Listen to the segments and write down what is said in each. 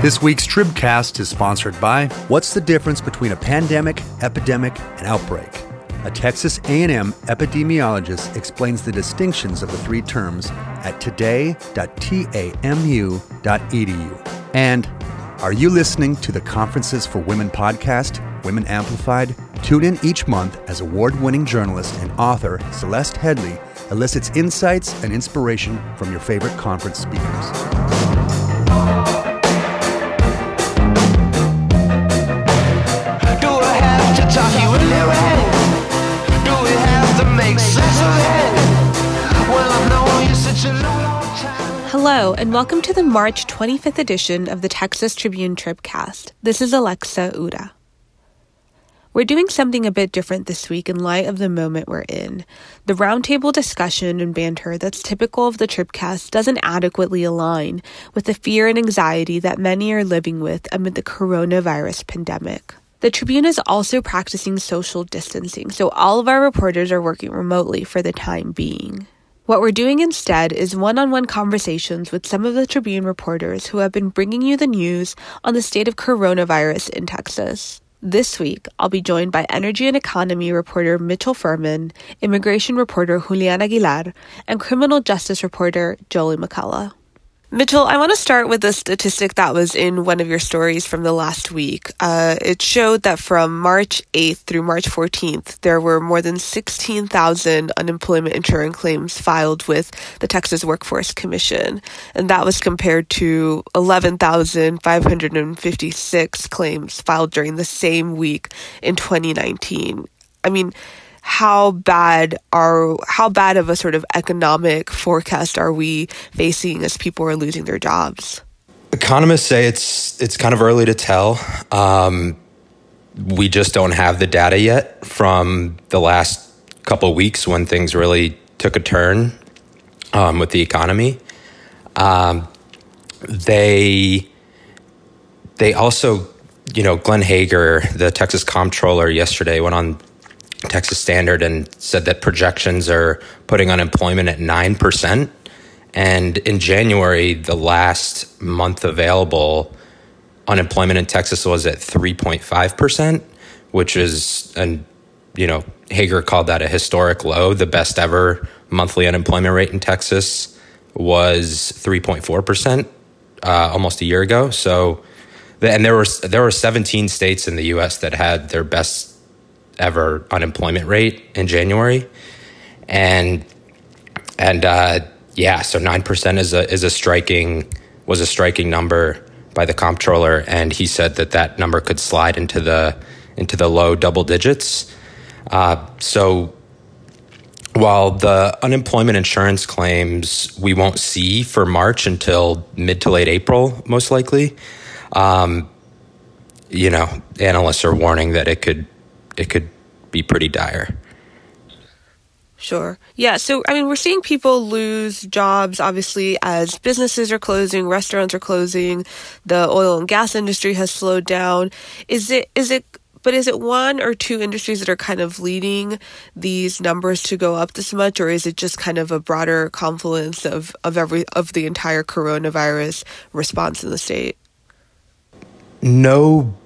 This week's Tribcast is sponsored by What's the difference between a pandemic, epidemic, and outbreak? A Texas A&M epidemiologist explains the distinctions of the three terms at today.tamu.edu. And are you listening to the Conferences for Women podcast, Women Amplified? Tune in each month as award-winning journalist and author Celeste Headlee elicits insights and inspiration from your favorite conference speakers. Hello, and welcome to the March 25th edition of the Texas Tribune Tribcast. This is Alexa Ura. We're doing something a bit different this week in light of the moment we're in. The roundtable discussion and banter that's typical of the Tribcast doesn't adequately align with the fear and anxiety that many are living with amid the coronavirus pandemic. The Tribune is also practicing social distancing, so all of our reporters are working remotely for the time being. What we're doing instead is one on one conversations with some of the Tribune reporters who have been bringing you the news on the state of coronavirus in Texas. This week, I'll be joined by energy and economy reporter Mitchell Ferman, immigration reporter Julian Aguilar, and criminal justice reporter Jolie McCullough. Mitchell, I want to start with a statistic that was in one of your stories from the last week. Uh, it showed that from March 8th through March 14th, there were more than 16,000 unemployment insurance claims filed with the Texas Workforce Commission. And that was compared to 11,556 claims filed during the same week in 2019. I mean, how bad are how bad of a sort of economic forecast are we facing as people are losing their jobs? Economists say it's it's kind of early to tell. Um, we just don't have the data yet from the last couple of weeks when things really took a turn um, with the economy. Um, they they also, you know, Glenn Hegar, the Texas comptroller, yesterday went on Texas Standard and said that projections are putting unemployment at 9%. And in January, the last month available, unemployment in Texas was at 3.5%, which is, and, you know, Hegar called that a historic low. The best ever monthly unemployment rate in Texas was 3.4% uh, almost a year ago. So, and there were there were 17 states in the U.S. that had their best ever unemployment rate in January, and and uh, yeah, so nine percent is a is a striking was a striking number by the comptroller, and he said that that number could slide into the into the low double digits. Uh, so while the unemployment insurance claims we won't see for March until mid to late April, most likely. Um, you know, analysts are warning that it could it could be pretty dire. Sure. Yeah. So, I mean, we're seeing people lose jobs, obviously, as businesses are closing, restaurants are closing, the oil and gas industry has slowed down. Is it, is it, but is it one or two industries that are kind of leading these numbers to go up this much, or is it just kind of a broader confluence of, of every, of the entire coronavirus response in the state? No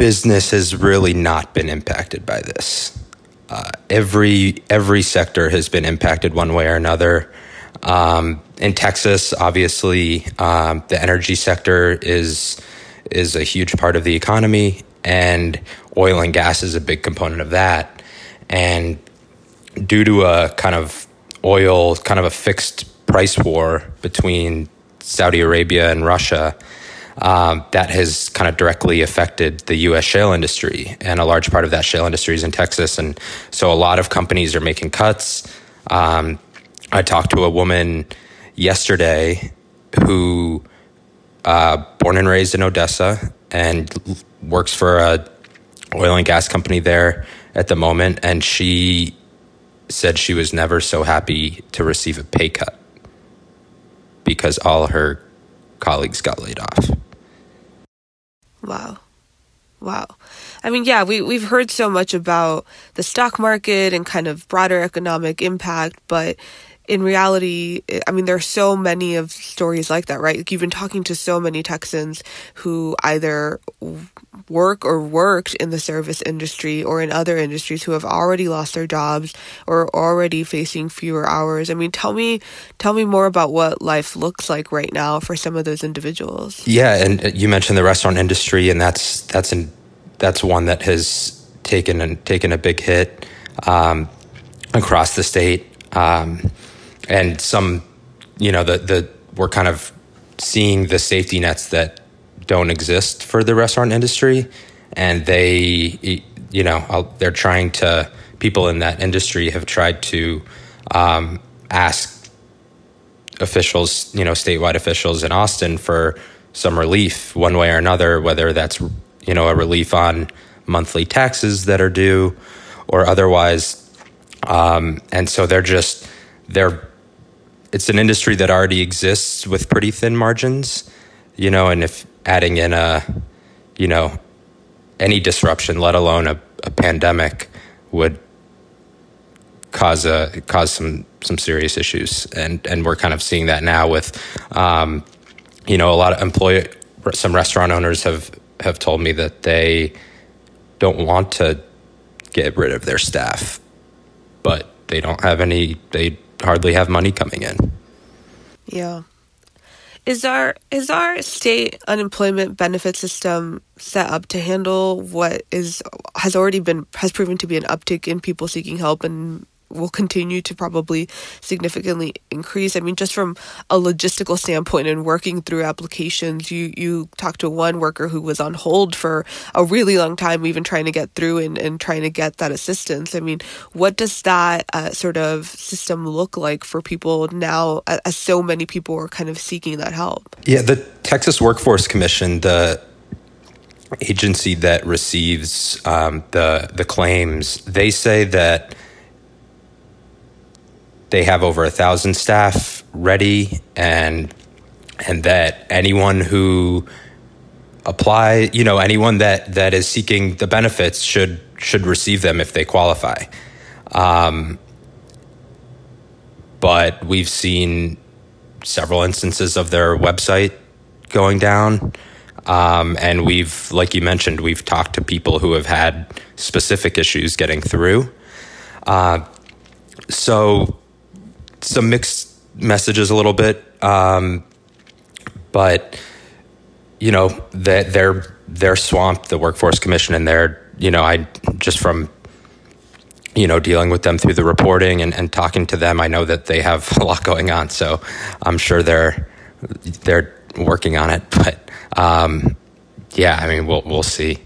business has really not been impacted by this. Uh, every every sector has been impacted one way or another. Um, in Texas, obviously, um, the energy sector is is a huge part of the economy, and oil and gas is a big component of that. And due to a kind of oil, kind of a fixed price war between Saudi Arabia and Russia, um, that has kind of directly affected the U.S. shale industry, and a large part of that shale industry is in Texas, and so a lot of companies are making cuts. Um, I talked to a woman yesterday who, uh, born and raised in Odessa, and works for a oil and gas company there at the moment, and she said she was never so happy to receive a pay cut because all her colleagues got laid off. Wow. Wow. I mean, yeah, we, we've heard so much about the stock market and kind of broader economic impact, but in reality, I mean, there are so many of stories like that, right? Like you've been talking to so many Texans who either work or worked in the service industry or in other industries who have already lost their jobs or already facing fewer hours. I mean, tell me, tell me more about what life looks like right now for some of those individuals. Yeah, and you mentioned the restaurant industry, and that's that's an that's one that has taken and taken a big hit um, across the state, um, and some, you know, the the we're kind of seeing the safety nets that don't exist for the restaurant industry, and they, you know, they're trying to. People in that industry have tried to um, ask officials, you know, statewide officials in Austin for some relief one way or another, whether that's you know a relief on monthly taxes that are due or otherwise. Um, and so they're just they're it's an industry that already exists with pretty thin margins, you know, and if adding in a you know any disruption, let alone a, a pandemic, would cause a cause some some serious issues, and and we're kind of seeing that now with, um, you know, a lot of employee some restaurant owners have have told me that they don't want to get rid of their staff, but they don't have any, they hardly have money coming in. Yeah. Is our is our state unemployment benefit system set up to handle what is has already been has proven to be an uptick in people seeking help and will continue to probably significantly increase. I mean, just from a logistical standpoint and working through applications, you you talked to one worker who was on hold for a really long time, even trying to get through and, and trying to get that assistance. I mean, what does that uh, sort of system look like for people now, as so many people are kind of seeking that help? Yeah, the Texas Workforce Commission, the agency that receives um, the the claims, they say that they have over a thousand staff ready and and that anyone who apply you know anyone that that is seeking the benefits should should receive them if they qualify. Um, but we've seen several instances of their website going down. Um, and we've like you mentioned we've talked to people who have had specific issues getting through. Uh, so some mixed messages a little bit, um, but you know that they're they're swamped. The workforce commission, and they're you know I just from you know dealing with them through the reporting and, and talking to them, I know that they have a lot going on. So I'm sure they're they're working on it, but um, yeah, I mean we'll we'll see.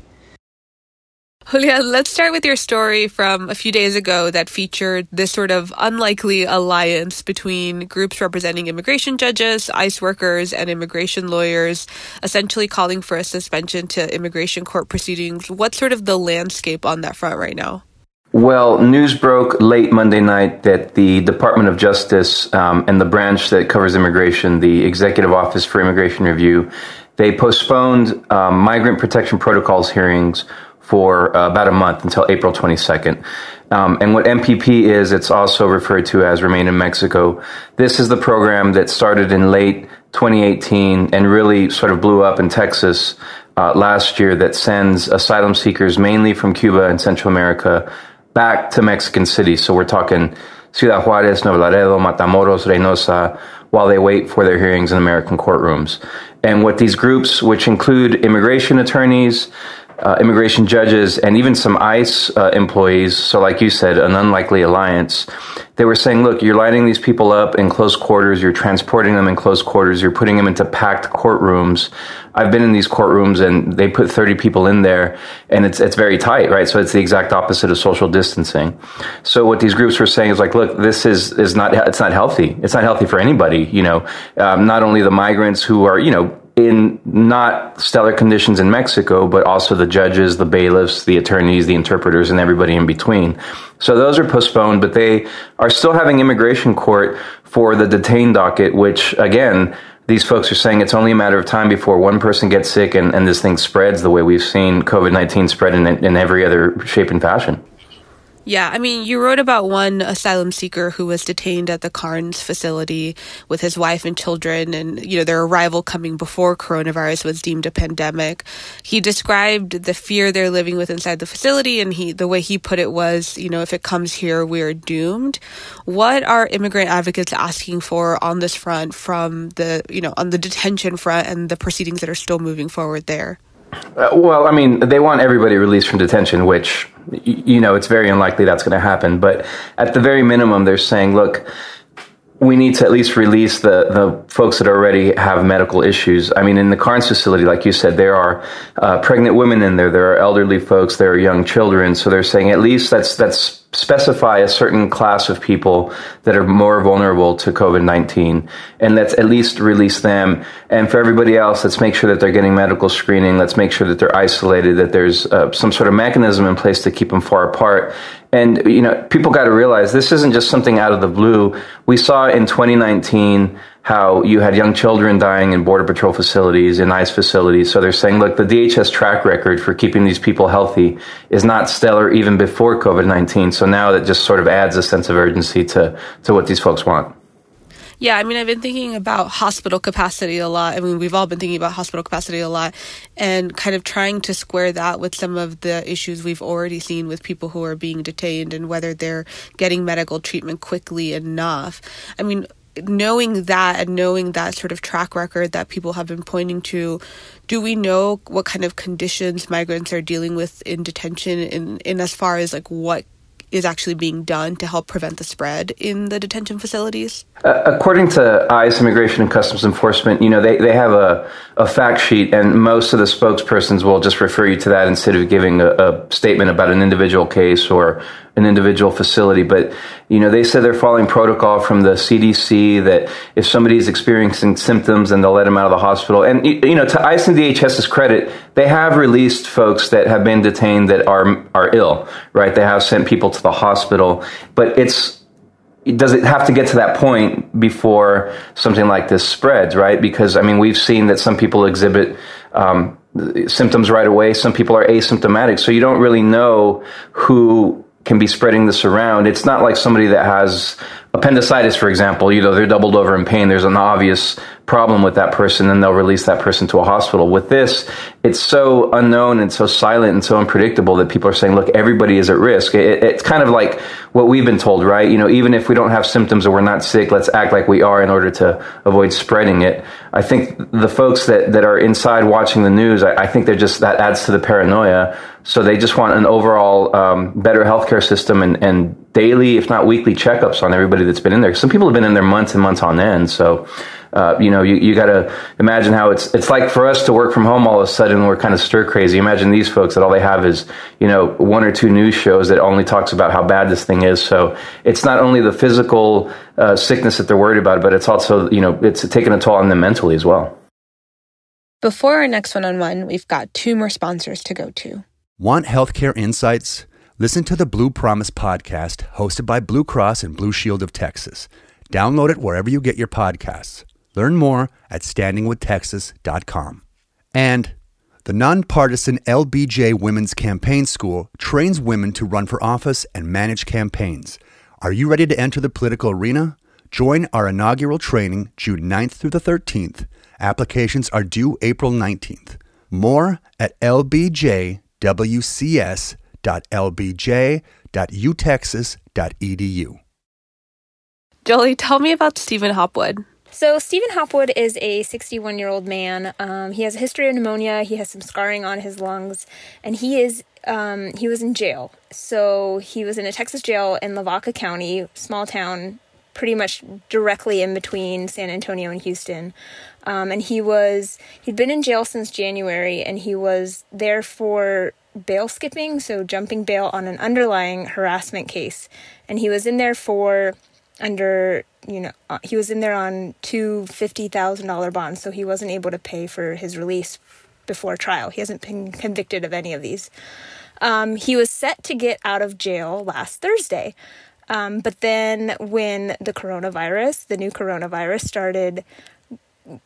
Julia, let's start with your story from a few days ago that featured this sort of unlikely alliance between groups representing immigration judges, ICE workers, and immigration lawyers, essentially calling for a suspension to immigration court proceedings. What's sort of the landscape on that front right now? Well, news broke late Monday night that the Department of Justice um, and the branch that covers immigration, the Executive Office for Immigration Review, they postponed um, migrant protection protocols hearings for uh, about a month until April 22nd. Um, and what MPP is, it's also referred to as Remain in Mexico. This is the program that started in late 2018 and really sort of blew up in Texas uh, last year that sends asylum seekers mainly from Cuba and Central America back to Mexican cities. So we're talking Ciudad Juarez, Nuevo Laredo, Matamoros, Reynosa, while they wait for their hearings in American courtrooms. And what these groups, which include immigration attorneys, uh, immigration judges and even some ICE uh, employees. So, like you said, an unlikely alliance. They were saying, look, you're lining these people up in close quarters, you're transporting them in close quarters, you're putting them into packed courtrooms. I've been in these courtrooms and they put 30 people in there and it's, it's very tight, right? So it's the exact opposite of social distancing. So what these groups were saying is like, look, this is, is not, it's not healthy. It's not healthy for anybody, you know, um, not only the migrants who are, you know, in not stellar conditions in Mexico, but also the judges, the bailiffs, the attorneys, the interpreters, and everybody in between. So those are postponed, but they are still having immigration court for the detained docket, which again, these folks are saying it's only a matter of time before one person gets sick and, and this thing spreads the way we've seen COVID 19 spread in, in every other shape and fashion. Yeah, I mean, you wrote about one asylum seeker who was detained at the Karnes facility with his wife and children, and, you know, their arrival coming before coronavirus was deemed a pandemic. He described the fear they're living with inside the facility, and he, the way he put it was, you know, if it comes here, we're doomed. What are immigrant advocates asking for on this front from the, you know, on the detention front and the proceedings that are still moving forward there? Uh, well, I mean, they want everybody released from detention, which, you know, it's very unlikely that's going to happen. But at the very minimum, they're saying, look, we need to at least release the, the folks that already have medical issues. I mean, in the Karnes facility, like you said, there are uh, pregnant women in there, there are elderly folks, there are young children. So they're saying at least that's that's specify a certain class of people that are more vulnerable to COVID 19, and let's at least release them. And for everybody else, let's make sure that they're getting medical screening. Let's make sure that they're isolated, that there's uh, some sort of mechanism in place to keep them far apart. And, you know, people got to realize this isn't just something out of the blue. We saw in 2019 how you had young children dying in Border Patrol facilities, in ICE facilities. So they're saying, look, the DHS track record for keeping these people healthy is not stellar even before COVID 19. So now that just sort of adds a sense of urgency to, to what these folks want. Yeah, I mean, I've been thinking about hospital capacity a lot. I mean, we've all been thinking about hospital capacity a lot and kind of trying to square that with some of the issues we've already seen with people who are being detained and whether they're getting medical treatment quickly enough. I mean, knowing that and knowing that sort of track record that people have been pointing to, do we know what kind of conditions migrants are dealing with in detention in, in as far as like what is actually being done to help prevent the spread in the detention facilities? Uh, according to ICE, Immigration and Customs Enforcement, you know, they, they have a, a fact sheet, and most of the spokespersons will just refer you to that instead of giving a, a statement about an individual case or an individual facility. But, you know, they said they're following protocol from the CDC that if somebody is experiencing symptoms, then they'll let them out of the hospital. And, you know, to ICE and DHS's credit, they have released folks that have been detained that are, are ill, right? They have sent people to the hospital, but it's, does it have to get to that point before something like this spreads, right? Because, I mean, we've seen that some people exhibit, um, symptoms right away. Some people are asymptomatic. So you don't really know who can be spreading this around. It's not like somebody that has appendicitis, for example, you know, they're doubled over in pain. There's an obvious problem with that person and they'll release that person to a hospital. With this, it's so unknown and so silent and so unpredictable that people are saying, look, everybody is at risk. It, it's kind of like what we've been told, right? You know, even if we don't have symptoms or we're not sick, let's act like we are in order to avoid spreading it. I think the folks that, that are inside watching the news, I, I think they're just, that adds to the paranoia. So they just want an overall um, better healthcare system and, and daily, if not weekly, checkups on everybody that's been in there. Some people have been in there months and months on end. So uh, you know, you, you got to imagine how it's it's like for us to work from home all of a sudden we're kind of stir crazy. Imagine these folks that all they have is you know one or two news shows that only talks about how bad this thing is. So it's not only the physical uh, sickness that they're worried about, but it's also you know it's taking a toll on them mentally as well. Before our next one on one, we've got two more sponsors to go to. Want healthcare insights? Listen to the Blue Promise podcast hosted by Blue Cross and Blue Shield of Texas. Download it wherever you get your podcasts. Learn more at standingwithtexas.com. And the nonpartisan LBJ Women's Campaign School trains women to run for office and manage campaigns. Are you ready to enter the political arena? Join our inaugural training June 9th through the 13th. Applications are due April 19th. More at lbjwcs.lbj.utexas.edu. Jolie, tell me about Stephen Hopwood. So, Stephen Hopwood is a 61 year old man. Um, he has a history of pneumonia. He has some scarring on his lungs, and he is um, he was in jail. So he was in a Texas jail in Lavaca County, small town, pretty much directly in between San Antonio and Houston. Um, and he was he'd been in jail since January, and he was there for bail skipping, so jumping bail on an underlying harassment case. And he was in there for under you know uh, he was in there on two fifty thousand dollar bonds, so he wasn't able to pay for his release before trial. He hasn't been convicted of any of these. Um, he was set to get out of jail last Thursday, um, but then when the coronavirus, the new coronavirus, started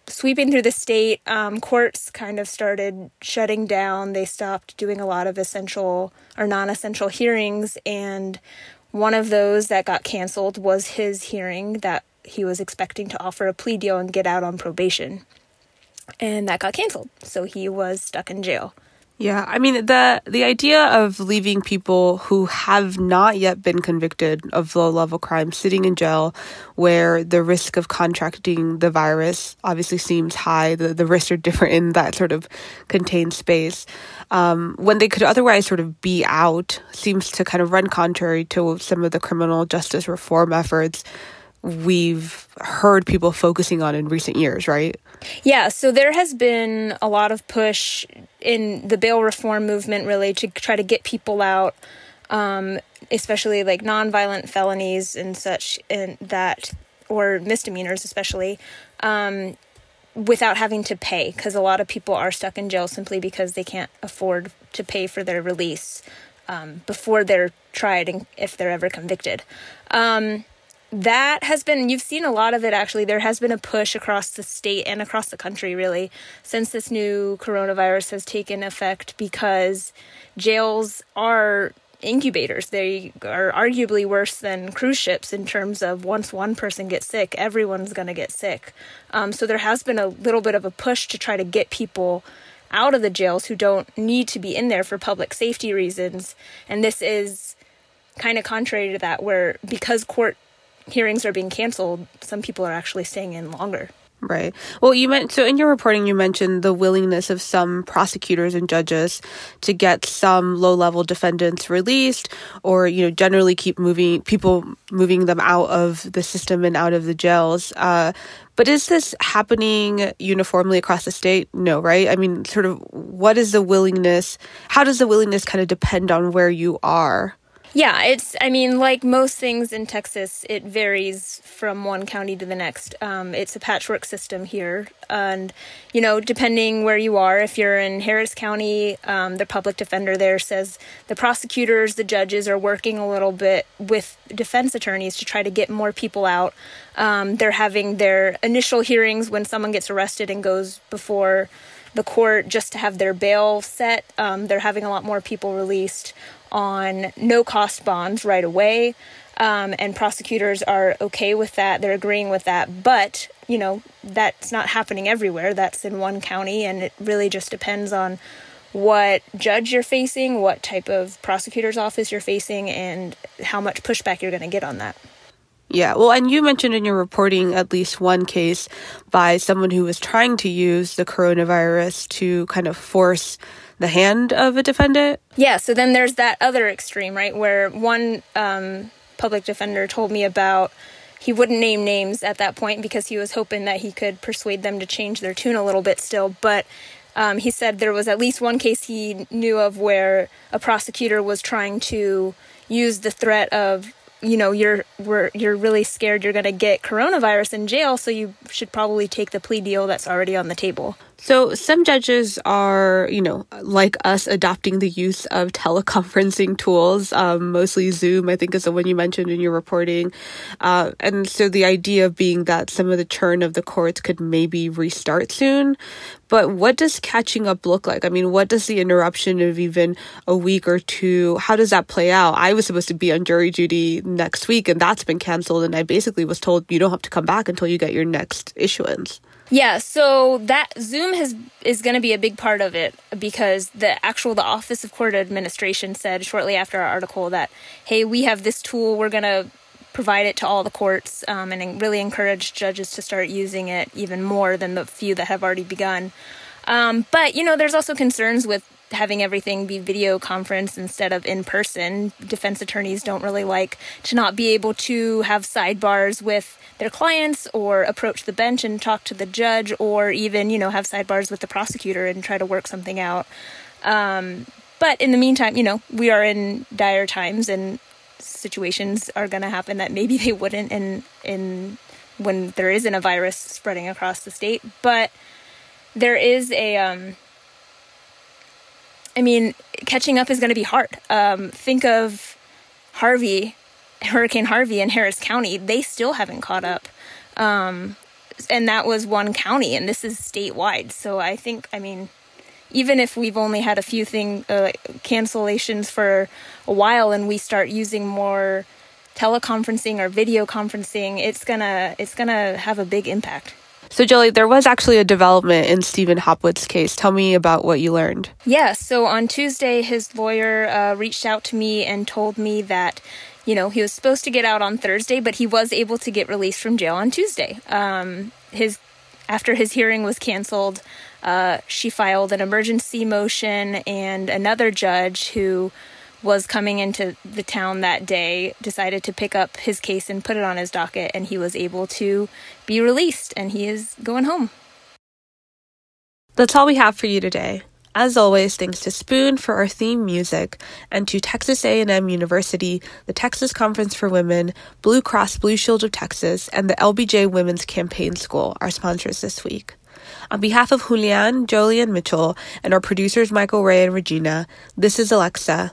sweeping through the state, um, courts kind of started shutting down. They stopped doing a lot of essential or non essential hearings. And one of those that got canceled was his hearing that he was expecting to offer a plea deal and get out on probation. And that got canceled. So he was stuck in jail. Yeah, I mean the the idea of leaving people who have not yet been convicted of low level crime sitting in jail where the risk of contracting the virus obviously seems high. The the risks are different in that sort of contained space. Um, when they could otherwise sort of be out seems to kind of run contrary to some of the criminal justice reform efforts we've heard people focusing on in recent years, right? Yeah, so there has been a lot of push in the bail reform movement really to try to get people out, um, especially like nonviolent felonies and such, and that or misdemeanors especially. Um, without having to pay because a lot of people are stuck in jail simply because they can't afford to pay for their release um, before they're tried and if they're ever convicted. Um, that has been you've seen a lot of it actually. There has been a push across the state and across the country really since this new coronavirus has taken effect because jails are incubators. They are arguably worse than cruise ships in terms of once one person gets sick everyone's going to get sick. Um, so there has been a little bit of a push to try to get people out of the jails who don't need to be in there for public safety reasons. And this is kind of contrary to that where because court hearings are being canceled, some people are actually staying in longer. Right. Well, you meant so in your reporting, you mentioned the willingness of some prosecutors and judges to get some low-level defendants released, or you know, generally keep moving people moving them out of the system and out of the jails. Uh, but is this happening uniformly across the state? No, right? I mean, sort of, what is the willingness? How does the willingness kind of depend on where you are? Yeah, it's, I mean, like most things in Texas, it varies from one county to the next. Um, it's a patchwork system here. And, you know, depending where you are, if you're in Harris County, um, the public defender there says the prosecutors, the judges are working a little bit with defense attorneys to try to get more people out. Um, they're having their initial hearings when someone gets arrested and goes before the court just to have their bail set. Um, they're having a lot more people released on no cost bonds right away. Um, and prosecutors are okay with that. They're agreeing with that. But, you know, that's not happening everywhere. That's in one county, and it really just depends on what judge you're facing, what type of prosecutor's office you're facing, and how much pushback you're going to get on that. Yeah, well, and you mentioned in your reporting at least one case by someone who was trying to use the coronavirus to kind of force the hand of a defendant. Yeah, so then there's that other extreme, right, where one um, public defender told me about he wouldn't name names at that point because he was hoping that he could persuade them to change their tune a little bit still, but um, he said there was at least one case he knew of where a prosecutor was trying to use the threat of you know you're you're really scared you're going to get coronavirus in jail so you should probably take the plea deal that's already on the table so some judges are, you know, like us adopting the use of teleconferencing tools, um, mostly Zoom, I think is the one you mentioned in your reporting. Uh, and so the idea being that some of the churn of the courts could maybe restart soon. But what does catching up look like? I mean, what does the interruption of even a week or two, how does that play out? I was supposed to be on jury duty next week and that's been canceled. And I basically was told you don't have to come back until you get your next issuance. Yeah, so that Zoom has is going to be a big part of it because the actual the Office of Court Administration said shortly after our article that hey, we have this tool, we're going to provide it to all the courts um, and really encourage judges to start using it even more than the few that have already begun. Um, but you know, there's also concerns with having everything be video conference instead of in person. Defense attorneys don't really like to not be able to have sidebars with their clients or approach the bench and talk to the judge or even, you know, have sidebars with the prosecutor and try to work something out. Um, but in the meantime, you know, we are in dire times and situations are going to happen that maybe they wouldn't in in when there isn't a virus spreading across the state, but there is a um, I mean, catching up is going to be hard. Um, think of Harvey, Hurricane Harvey in Harris County. They still haven't caught up. Um, and that was one county, and this is statewide. So I think, I mean, even if we've only had a few thing uh, cancellations for a while, and we start using more teleconferencing or video conferencing, it's gonna it's gonna have a big impact. So, Jolie, there was actually a development in Stephen Hopwood's case. Tell me about what you learned. Yeah, so on Tuesday, his lawyer uh, reached out to me and told me that, you know, he was supposed to get out on Thursday, but he was able to get released from jail on Tuesday. Um, his after his hearing was canceled, uh, she filed an emergency motion, and another judge who was coming into the town that day decided to pick up his case and put it on his docket and he was able to be released and he is going home. That's all we have for you today. As always, thanks to Spoon for our theme music and to Texas A&M University, the Texas Conference for Women, Blue Cross Blue Shield of Texas, and the LBJ Women's Campaign School, our sponsors this week. On behalf of Julian, Jolie, and Mitchell, and our producers Michael Ray and Regina, this is Alexa.